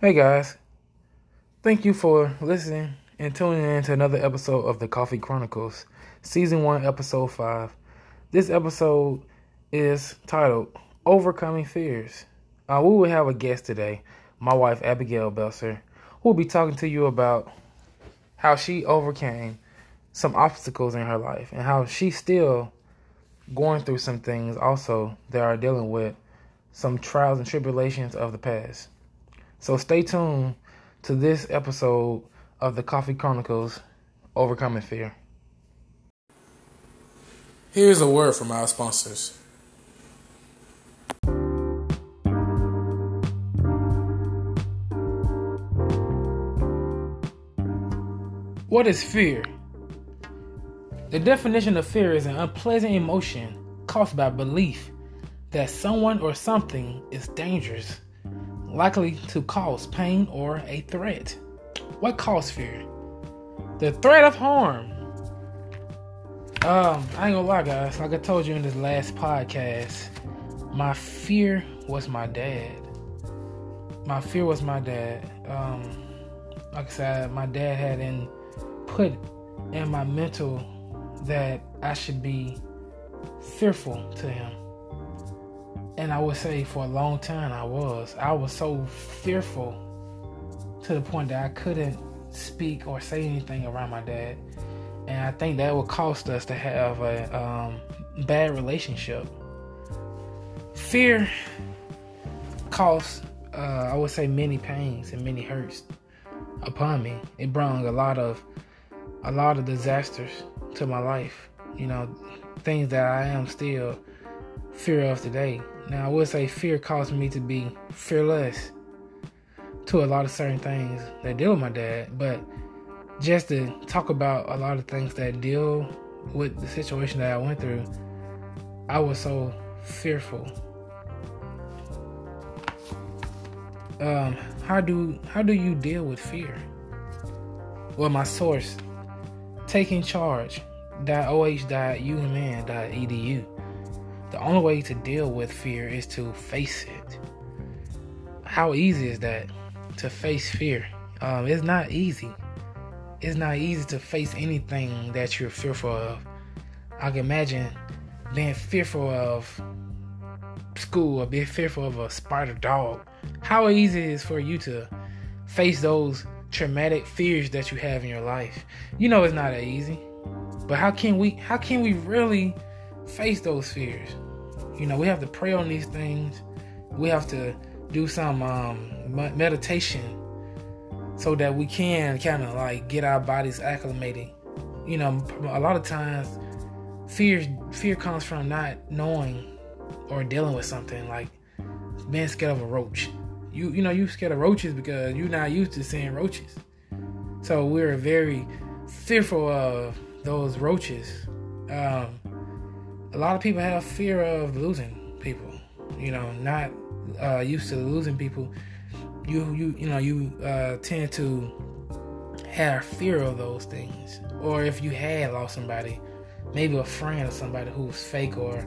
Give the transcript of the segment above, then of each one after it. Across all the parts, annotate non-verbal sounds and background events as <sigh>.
Hey guys, thank you for listening and tuning in to another episode of the Coffee Chronicles, Season 1, Episode 5. This episode is titled Overcoming Fears. Uh, we will have a guest today, my wife Abigayle Belser, who will be talking to you about how she overcame some obstacles in her life and how she's still going through some things also that are dealing with some trials and tribulations of the past. So stay tuned to this episode of the Coffee Chronicles Overcoming Fear. Here's a word from our sponsors. What is fear? The definition of fear is an unpleasant emotion caused by belief that someone or something is dangerous likely to cause pain or a threat. What causes fear? The threat of harm. Um, I ain't gonna lie, guys. Like I told you in this last podcast, my fear was my dad. My fear was my dad. Um, like I said, my dad hadn't put in my mental that I should be fearful to him. And I would say for a long time I was. I was so fearful to the point that I couldn't speak or say anything around my dad. And I think that would cost us to have a um, bad relationship. Fear cost, uh, I would say, many pains and many hurts upon me. It brought a lot of, a lot of disasters to my life. You know, things that I am still fear of today. Now, I would say fear caused me to be fearless to a lot of certain things that deal with my dad, but just to talk about a lot of things that deal with the situation that I went through, I was so fearful. Um, how do how do you deal with fear? Well, my source, taking charge. .oh.umn.edu. The only way to deal with fear is to face it. How easy is that? To face fear? Um, it's not easy. It's not easy to face anything that you're fearful of. I can imagine being fearful of school or being fearful of a spider dog. How easy it is for you to face those traumatic fears that you have in your life. You know it's not that easy. But how can we how can we really face those fears. You know, we have to pray on these things. We have to do some um, meditation so that we can kind of like get our bodies acclimated. You know, a lot of times fear fear comes from not knowing or dealing with something like being scared of a roach. You you know you scared of roaches because you're not used to seeing roaches. So we're very fearful of those roaches. Um, a lot of people have fear of losing people. You know, not uh, used to losing people. You you you know you uh, tend to have fear of those things. Or if you had lost somebody, maybe a friend or somebody who was fake or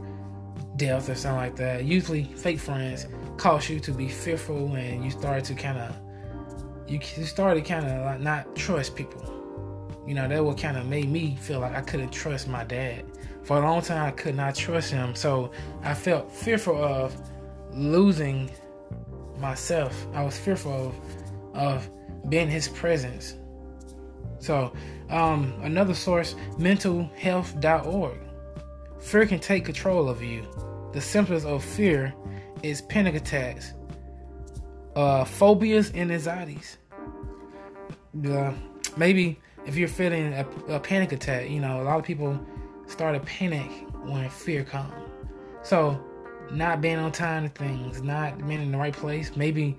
death or something like that. Usually, fake friends cause you to be fearful, and you start to kind of you, you started kind of like not trust people. You know, that what kind of made me feel like I couldn't trust my dad for a long time, I could not trust him. So I felt fearful of losing myself. I was fearful of, of being his presence. So, um, another source, mentalhealth.org. Fear can take control of you. The symptoms of fear is panic attacks, uh, phobias, and anxieties. Uh, maybe if you're feeling a, a panic attack, you know, a lot of people start a panic when fear comes. So, not being on time to things, not being in the right place, maybe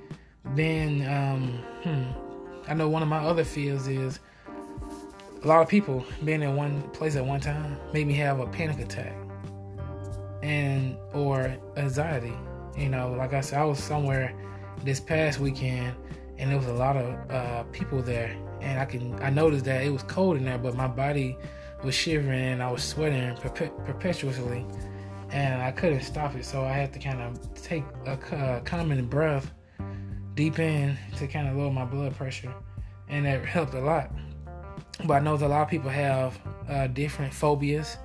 being, um, hmm, I know one of my other fears is a lot of people being in one place at one time made me have a panic attack and or anxiety. You know, like I said, I was somewhere this past weekend and there was a lot of uh, people there, and I can I noticed that it was cold in there, but my body was shivering and I was sweating perpetually, and I couldn't stop it. So I had to kind of take a, a common breath deep in to kind of lower my blood pressure, and that helped a lot. But I know that a lot of people have uh, different phobias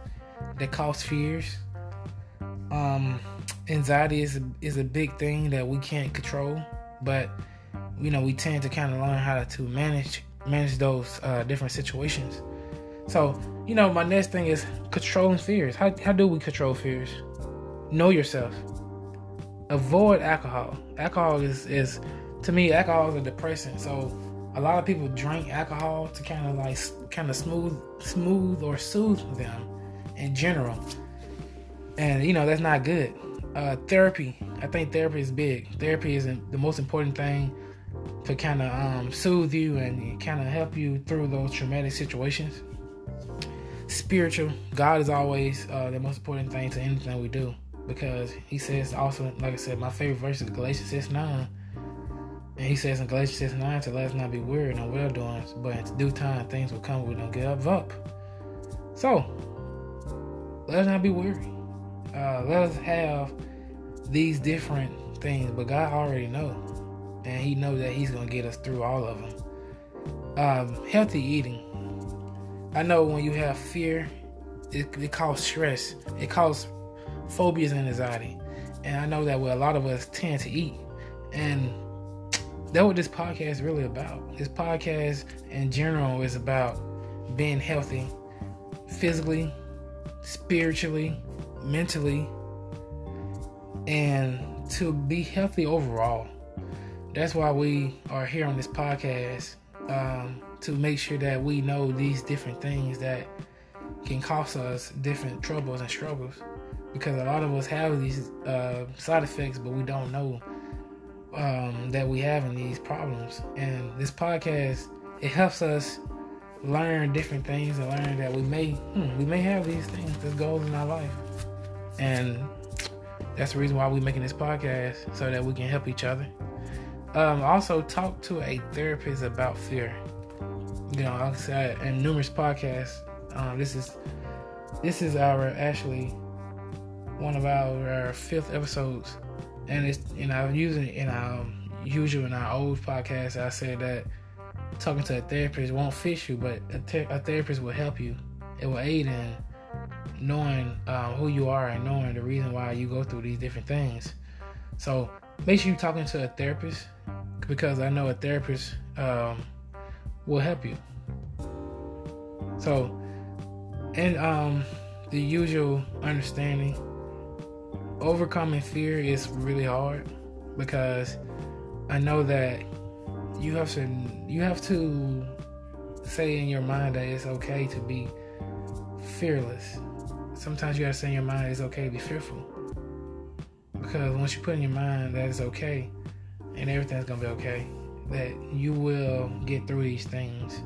that cause fears. Um, anxiety is is a big thing that we can't control, but you know we tend to kind of learn how to manage manage those uh, different situations. So you know, my next thing is controlling fears. How how do we control fears? Know yourself. Avoid alcohol. Alcohol is is to me alcohol is a depressant. So a lot of people drink alcohol to kind of like kind of smooth smooth or soothe them in general and you know that's not good uh, therapy i think therapy is big therapy is the most important thing to kind of um, soothe you and kind of help you through those traumatic situations spiritual god is always uh, the most important thing to anything we do because he says also like i said my favorite verse is galatians 6 9 and he says in Galatians 6 9 to let us not be weary in well doing, but in due time things will come we don't give up. So, let us not be weary. Uh, let us have these different things, but God already know, and He knows that He's gonna get us through all of them. Um, healthy eating. I know when you have fear, it, it causes stress. It causes phobias and anxiety, and I know that what a lot of us tend to eat, and that's what this podcast is really about. This podcast in general is about being healthy physically, spiritually, mentally, and to be healthy overall. That's why we are here on this podcast um, to make sure that we know these different things that can cause us different troubles and struggles. Because a lot of us have these uh, side effects, but we don't know um, that we have these problems. And this podcast it helps us learn different things and learn that we may hmm, we may have these things as goals in our life. And that's the reason why we're making this podcast so that we can help each other. Um, also, talk to a therapist about fear. You know, like I said in numerous podcasts, um, this is this is our actually one of our, our fifth episodes and it's and I'm using in our usual in our old podcast. I said that talking to a therapist won't fix you, but a, ter- a therapist will help you. It will aid in knowing um, who you are and knowing the reason why you go through these different things. So make sure you're talking to a therapist because I know a therapist um, will help you. So, and um, the usual understanding overcoming fear is really hard because I know that you have to you have to say in your mind that it's okay to be fearless. Sometimes you gotta say in your mind it's okay to be fearful. Because once you put in your mind that it's okay and everything's gonna be okay, that you will get through these things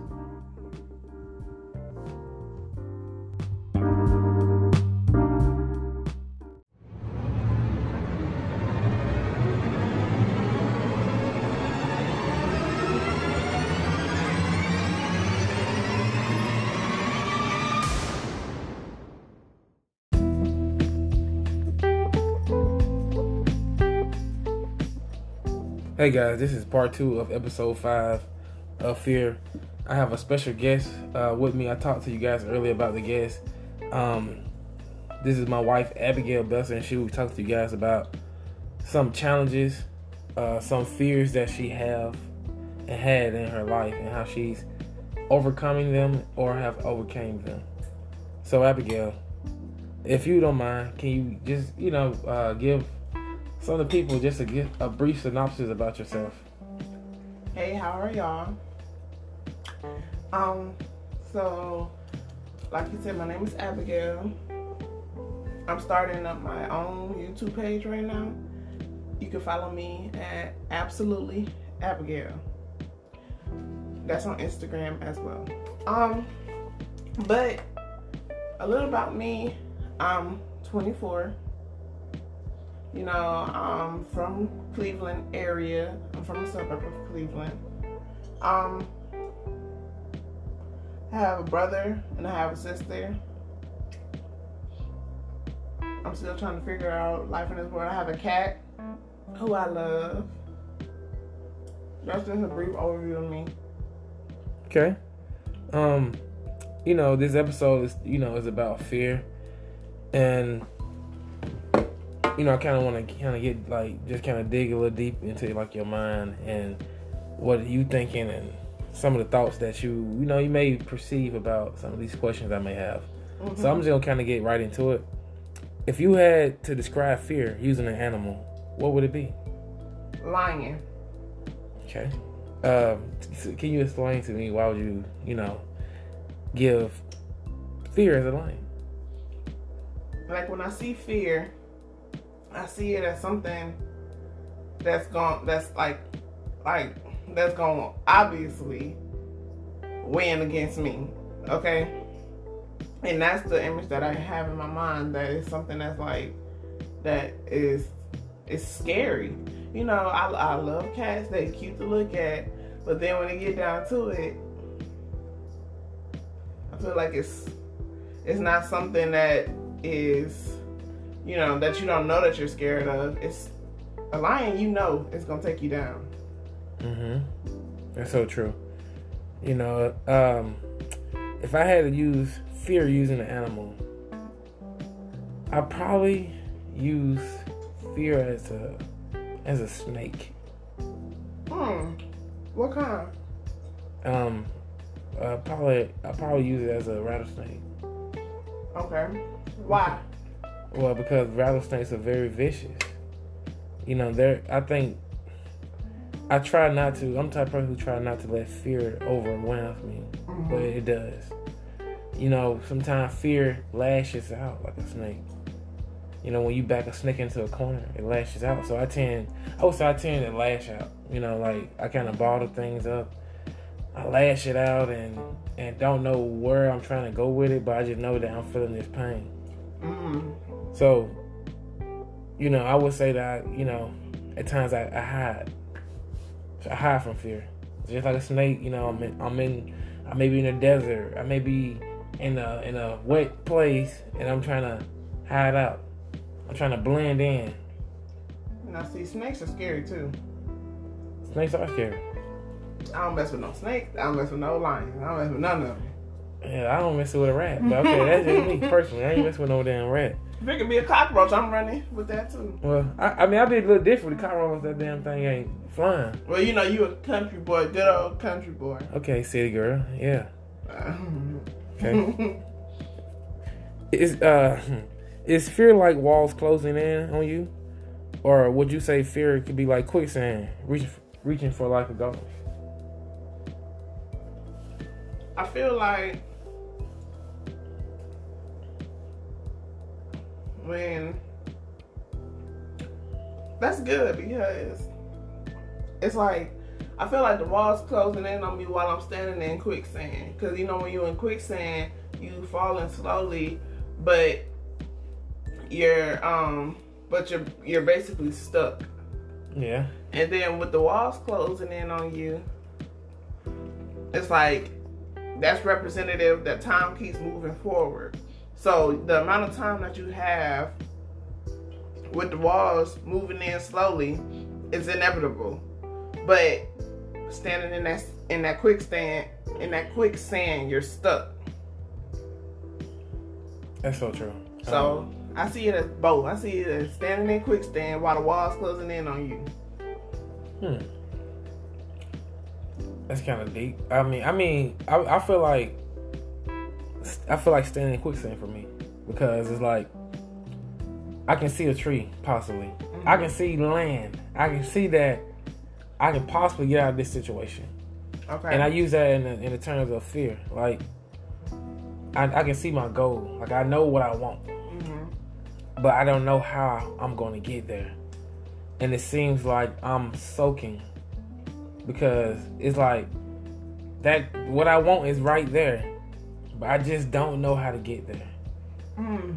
Hey guys, this is part two of episode five of Fear. I have a special guest uh, with me. I talked to you guys earlier about the guest. Um, this is my wife, Abigayle Besser, and she will talk to you guys about some challenges, uh, some fears that she have and had in her life, and how she's overcoming them or have overcame them. So, Abigayle, if you don't mind, can you just you know uh, give some of the people just to get a brief synopsis about yourself. Hey, how are y'all? Um, so like you said, my name is Abigayle. I'm starting up my own YouTube page right now. You can follow me at absolutely Abigail. That's on Instagram as well. Um, but a little about me. I'm 24. You know, I'm from Cleveland area. I'm from a suburb of Cleveland. Um, I have a brother and I have a sister. I'm still trying to figure out life in this world. I have a cat who I love. That's just a brief overview of me. Okay. Um, you know, this episode is you know is about fear, and you know I kind of want to kind of get like just kind of dig a little deep into like your mind and what you thinking and some of the thoughts that you you know you may perceive about some of these questions I may have. Mm-hmm. So I'm just gonna kind of get right into it. If you had to describe fear using an animal, what would it be? Lion. Okay. Um, can you explain to me why would you, you know, give fear as a lion? Like when I see fear, I see it as something that's going that's like like that's going obviously win against me. Okay? And that's the image that I have in my mind that is something that's like that is is scary. You know, I, I love cats, they cute to look at, but then when they get down to it, I feel like it's it's not something that is you know that you don't know that you're scared of. It's a lion you know it's gonna take you down. Mm-hmm. That's so true. You know, um, if I had to use fear using an animal, I probably use fear as a as a snake. Hmm. What kind? Um, uh, probably I probably use it as a rattlesnake. Okay. Why? Well, because rattlesnakes are very vicious. You know, they're. I think I try not to. I'm the type of person who try not to let fear overwhelm me, mm-hmm. but it does. You know, sometimes fear lashes out like a snake. You know, when you back a snake into a corner, it lashes out. So I tend, oh, so I tend to lash out. You know, like I kind of bottle things up. I lash it out and and don't know where I'm trying to go with it, but I just know that I'm feeling this pain. Mm-hmm. So, you know, I would say that you know, at times I, I hide. I hide from fear. Just like a snake, you know, I'm in, I'm in, I may be in a desert. I may be in a in a wet place, and I'm trying to hide out. I'm trying to blend in. And I see snakes are scary too. Snakes are scary. I don't mess with no snakes. I don't mess with no lions. I don't mess with none of them. Yeah, I don't mess with a rat. But okay, that's just me <laughs> personally. I ain't mess with no damn rat. If it could be a cockroach, I'm running with that too. Well, I, I mean, I be a little different. The cockroach, that damn thing ain't flying. Well, you know, you a country boy, good old country boy. Okay, city girl, yeah. okay. <laughs> is uh, is fear like walls closing in on you, or would you say fear could be like quicksand, reaching reaching for like a goal? I feel like when that's good because it's like I feel like the wall's closing in on me while I'm standing in quicksand. Cause you know when you're in quicksand, you falling slowly, but you're um, but you're you're basically stuck. Yeah. And then with the walls closing in on you, it's like that's representative that time keeps moving forward. So the amount of time that you have with the walls moving in slowly is inevitable. But standing in that in that quicksand in that quicksand, you're stuck. That's so true. So um, I see it as both. I see it as standing in quicksand while the walls closing in on you. Hmm. That's kind of deep. I mean, I mean, I, I feel like I feel like standing in quicksand for me because it's like I can see a tree possibly. Mm-hmm. I can see land. I can see that I can possibly get out of this situation. Okay. And I use that in the, in the terms of fear. Like I, I can see my goal. Like I know what I want, mm-hmm. but I don't know how I'm going to get there. And it seems like I'm soaking because it's like that. What I want is right there, but I just don't know how to get there. Mm.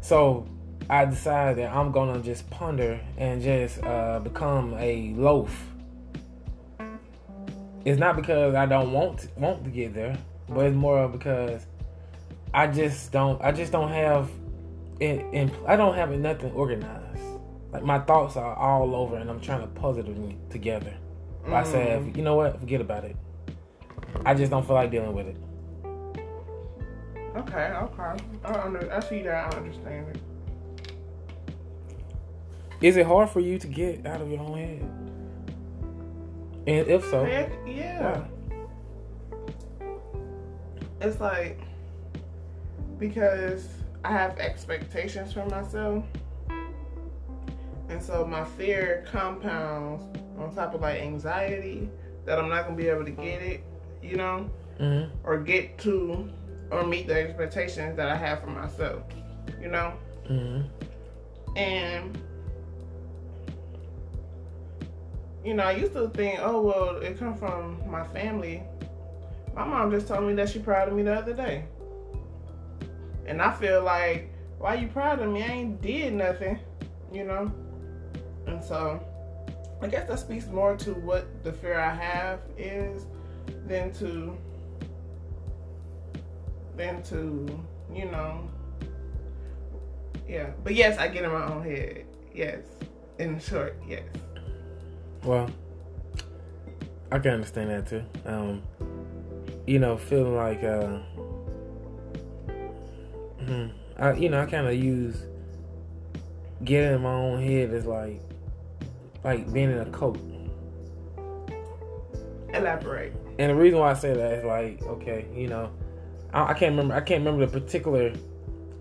So I decided that I'm gonna just ponder and just uh, become a loaf. It's not because I don't want to, want to get there, but it's more because I just don't. I just don't have. In, in I don't have nothing organized. Like my thoughts are all over, and I'm trying to puzzle them together. I said, you know what, forget about it. I just don't feel like dealing with it. Okay, okay. I, under, I see that. I understand it. Is it hard for you to get out of your own head? And if so, Heck, yeah. why? It's like because I have expectations for myself. And so my fear compounds on top of like anxiety that I'm not gonna be able to get it, you know, Mhm. or get to or meet the expectations that I have for myself, you know. Mhm. And you know, I used to think, oh well, it come from my family. My mom just told me that she proud of me the other day, and I feel like, why you proud of me? I ain't did nothing, you know. And so, I guess that speaks more to what the fear I have is than to than to you know. Yeah, but yes, I get in my own head. Yes, in short, yes. Well, I can understand that too. Um, you know, feeling like, uh, hmm, I, you know, I kind of use getting in my own head as like, like being in a coat. Elaborate. And the reason why I say that is like, okay, you know, I, can't remember. I can't remember the particular.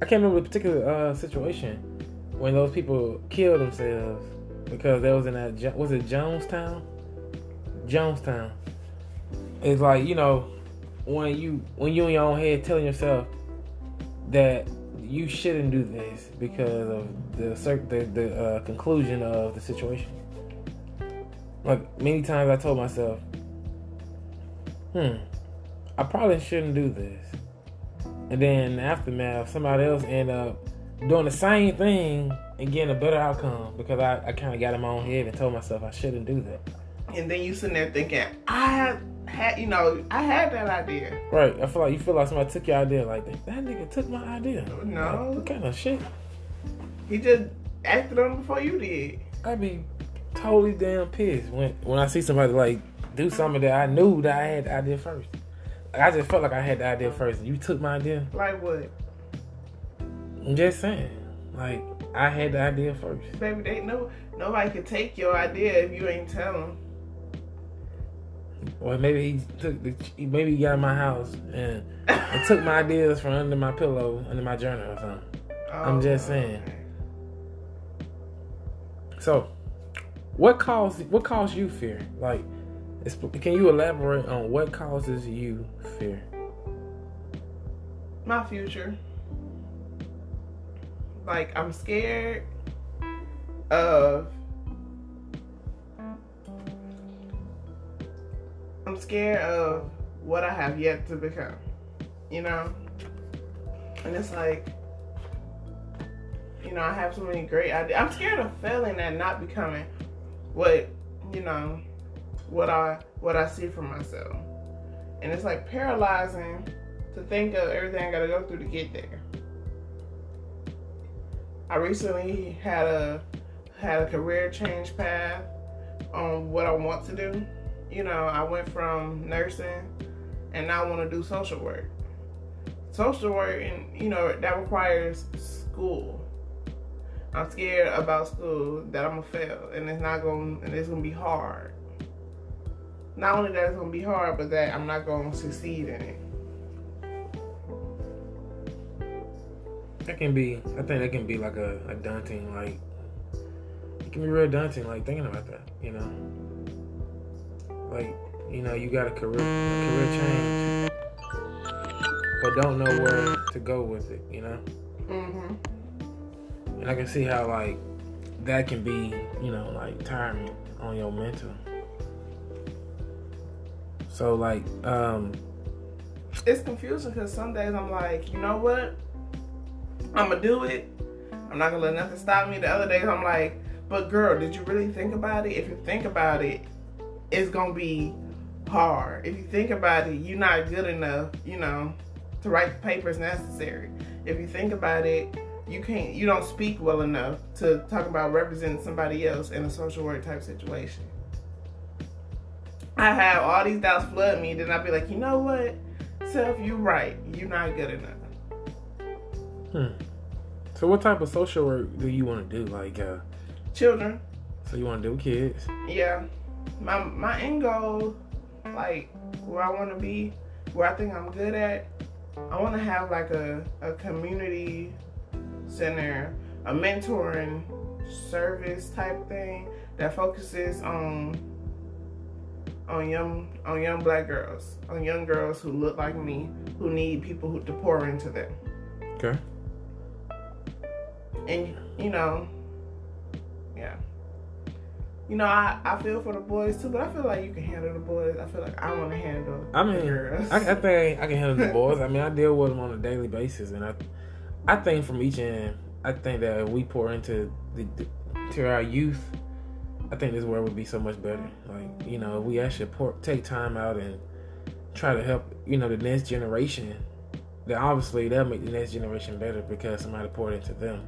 I can't remember the particular uh, situation when those people killed themselves because they was in that. Was it Jonestown? Jonestown. It's like you know, when you when you in your own head telling yourself that you shouldn't do this because of the the, the uh, conclusion of the situation. Like many times, I told myself, hmm, I probably shouldn't do this. And then in the aftermath, somebody else end up doing the same thing and getting a better outcome because I, I kind of got in my own head and told myself I shouldn't do that. And then you sitting there thinking, I had, you know, I had that idea. Right. I feel like you feel like somebody took your idea. Like that, that nigga took my idea. No. Like, what kind of shit? He just acted on it before you did. I'd be totally damn pissed when when I see somebody like do something that I knew that I had the idea first. I just felt like I had the idea first. You took my idea. Like what? I'm just saying. Like I had the idea first. Baby, they know nobody could take your idea if you ain't tell them. Or maybe he took the maybe he got in my house and, and took my ideas from under my pillow, under my journal or something. I'm just oh, saying. So, what caused what caused you fear? Like, can you elaborate on what causes you fear? My future. Like I'm scared of I'm scared of what I have yet to become. You know? And it's like you know, I have so many great ideas. I'm scared of failing and not becoming what, you know, what I what I see for myself. And it's like paralyzing to think of everything I gotta go through to get there. I recently had a had a career change path on what I want to do. You know, I went from nursing and now I want to do social work. Social work and you know that requires school. I'm scared about school that I'm gonna fail and it's not gonna and it's gonna be hard. Not only that it's gonna be hard, but that I'm not gonna succeed in it. That can be. I think that can be like a, a daunting. Like, it can be real daunting. Like thinking about that. You know, like you know you got a career a career change, but don't know where to go with it. You know. Mm-hmm. And I can see how like that can be, you know, like tiring on your mental. So like, um, It's confusing because some days I'm like, you know what? I'm gonna do it. I'm not gonna let nothing stop me. The other days I'm like, but girl, did you really think about it? If you think about it, it's gonna be hard. If you think about it, you're not good enough, you know, to write the papers necessary. If you think about it, you can't you don't speak well enough to talk about representing somebody else in a social work type situation. I have all these doubts flood me, then I'd be like, you know what, self, you right, you're not good enough. Hmm. So what type of social work do you want to do? Like uh children. So you want to do kids? Yeah. My my end goal, like where I want to be, where I think I'm good at, I want to have like a, a community center, a mentoring service type thing that focuses on on young on young black girls, on young girls who look like me, who need people who to pour into them. Okay. And you know, yeah. You know, I, I feel for the boys too, but I feel like you can handle the boys. I feel like I want to handle. I mean, I, I, think I can handle the <laughs> boys. I mean, I deal with them on a daily basis, and I, I think from each end, I think that we pour into the, the to our youth. I think this world would be so much better. Like you know, we actually pour, take time out and try to help you know the next generation. That obviously they'll make the next generation better because somebody poured into them.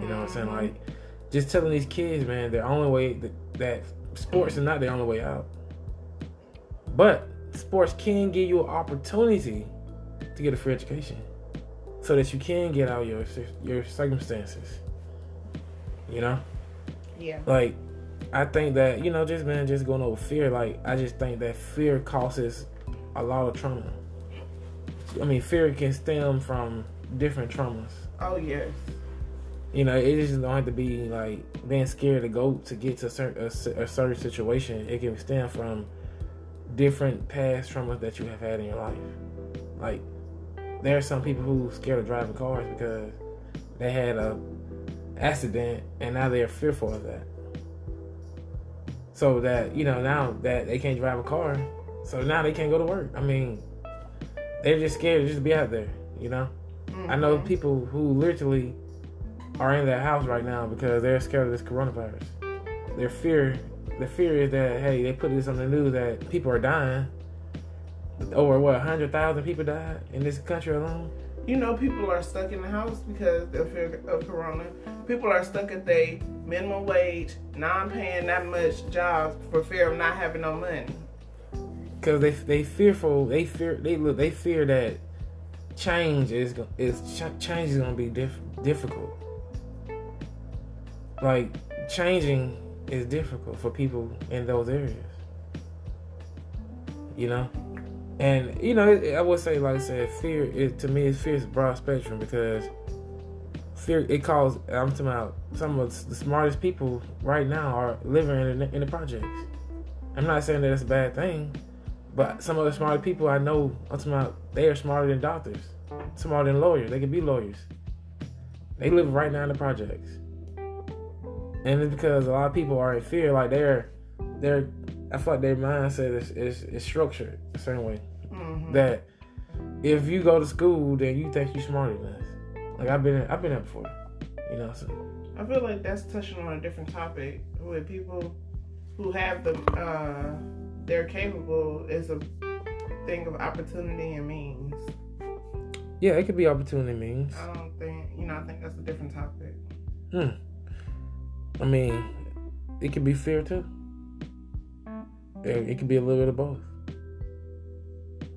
You know what I'm saying? Mm-hmm. Like just telling these kids, man, the only way that, that sports is not the only way out. But sports can give you an opportunity to get a free education, so that you can get out your your circumstances. You know. Yeah. Like, I think that you know, just man, just going over fear. Like, I just think that fear causes a lot of trauma. I mean, fear can stem from different traumas. Oh yes. You know, it just don't have to be like being scared to go to get to a certain, a, a certain situation. It can stem from different past traumas that you have had in your life. Like, there are some people who are scared of driving cars because they had a accident and now they're fearful of that. So that you know now that they can't drive a car, so now they can't go to work. I mean, they're just scared to just be out there. You know, mm-hmm. I know people who literally are in their house right now because they're scared of this coronavirus. Their fear, the fear is that hey, they put this on the news that people are dying. Over what, hundred thousand people died in this country alone. You know, people are stuck in the house because of fear of corona. People are stuck at their minimum wage, non-paying that much jobs for fear of not having no money. Because they they fearful, they fear they look they fear that change is is change is gonna be diff, difficult like changing is difficult for people in those areas. You know, and you know, I would say, like I said, fear. It to me, is fear is broad spectrum because fear it calls. I'm talking about some of the smartest people right now are living in the, in the projects. I'm not saying that it's a bad thing, but some of the smarter people I know, I'm talking about, they are smarter than doctors, smarter than lawyers. They could be lawyers. They live right now in the projects and it's because a lot of people are in fear. Like they're, they're, I feel like their mindset is is, is structured the same way. Mm-hmm. That if you go to school, then you think you're smarter than us. Like I've been, I've been there before. You know, so I feel like that's touching on a different topic with people who have the, uh, they're capable is a thing of opportunity and means. Yeah, it could be opportunity means. I don't think, you know, I think that's a different topic. Hmm. I mean, it could be fear too. It, can be a little bit of both.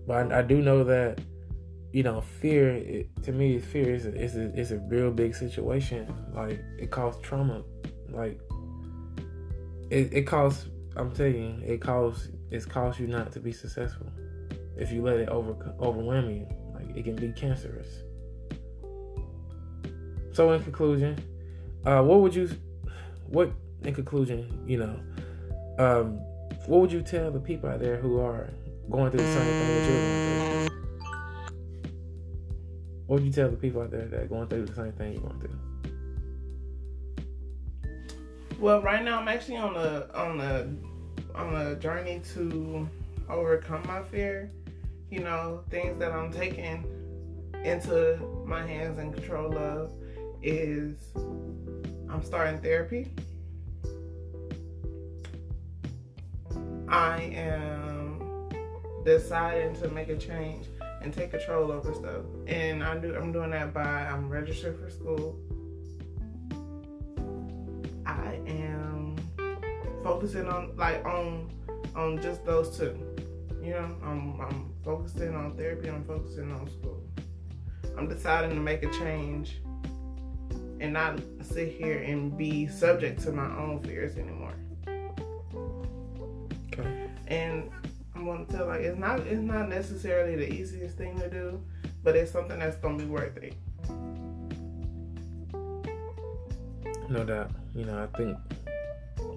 But I, I do know that, you know, fear it, to me, fear is a, is a is a real big situation. Like it causes trauma. Like it it causes. I'm telling you, it causes it causes you not to be successful if you let it over overwhelm you. Like it can be cancerous. So in conclusion, uh, what would you what, in conclusion, you know, um, what would you tell the people out there who are going through the same thing that you're going through? What would you tell the people out there that are going through the same thing you're going through? Well, right now I'm actually on a on a on a journey to overcome my fear. You know, things that I'm taking into my hands and control of is I'm starting therapy. I am deciding to make a change and take control over stuff. And I do I'm doing that by I'm registered for school. I am focusing on like on on just those two. You know, I'm I'm focusing on therapy. I'm focusing on school. I'm deciding to make a change and not sit here and be subject to my own fears anymore. Gonna like it's not it's not necessarily the easiest thing to do, but it's something that's gonna be worth it. No doubt. You know, I think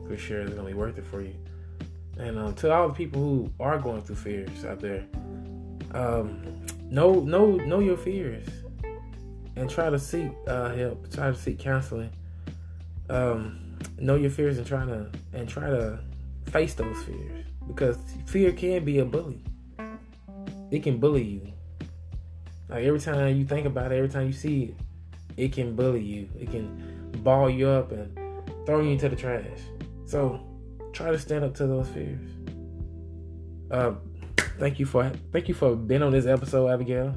for sure it's gonna be worth it for you. And um, to all the people who are going through fears out there, um, know know know your fears, and try to seek uh, help. Try to seek counseling. Um, know your fears and try to and try to face those fears because fear can be a bully. It can bully you. Like every time you think about it, every time you see it, it can bully you. It can ball you up and throw you into the trash. So try to stand up to those fears. Uh, thank you for thank you for being on this episode, Abigayle.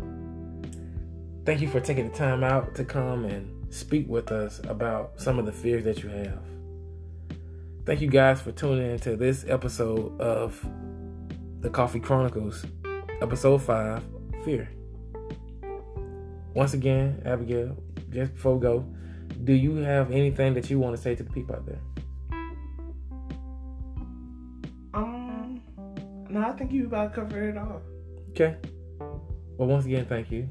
Thank you for taking the time out to come and speak with us about some of the fears that you have. Thank you guys for tuning in to this episode of the Coffee Chronicles, episode five, Fear. Once again, Abigayle, just before we go, do you have anything that you want to say to the people out there? Um, no, I think you about covered it all. Okay. Well, once again, thank you.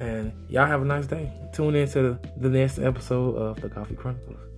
And y'all have a nice day. Tune in to the next episode of the Coffee Chronicles.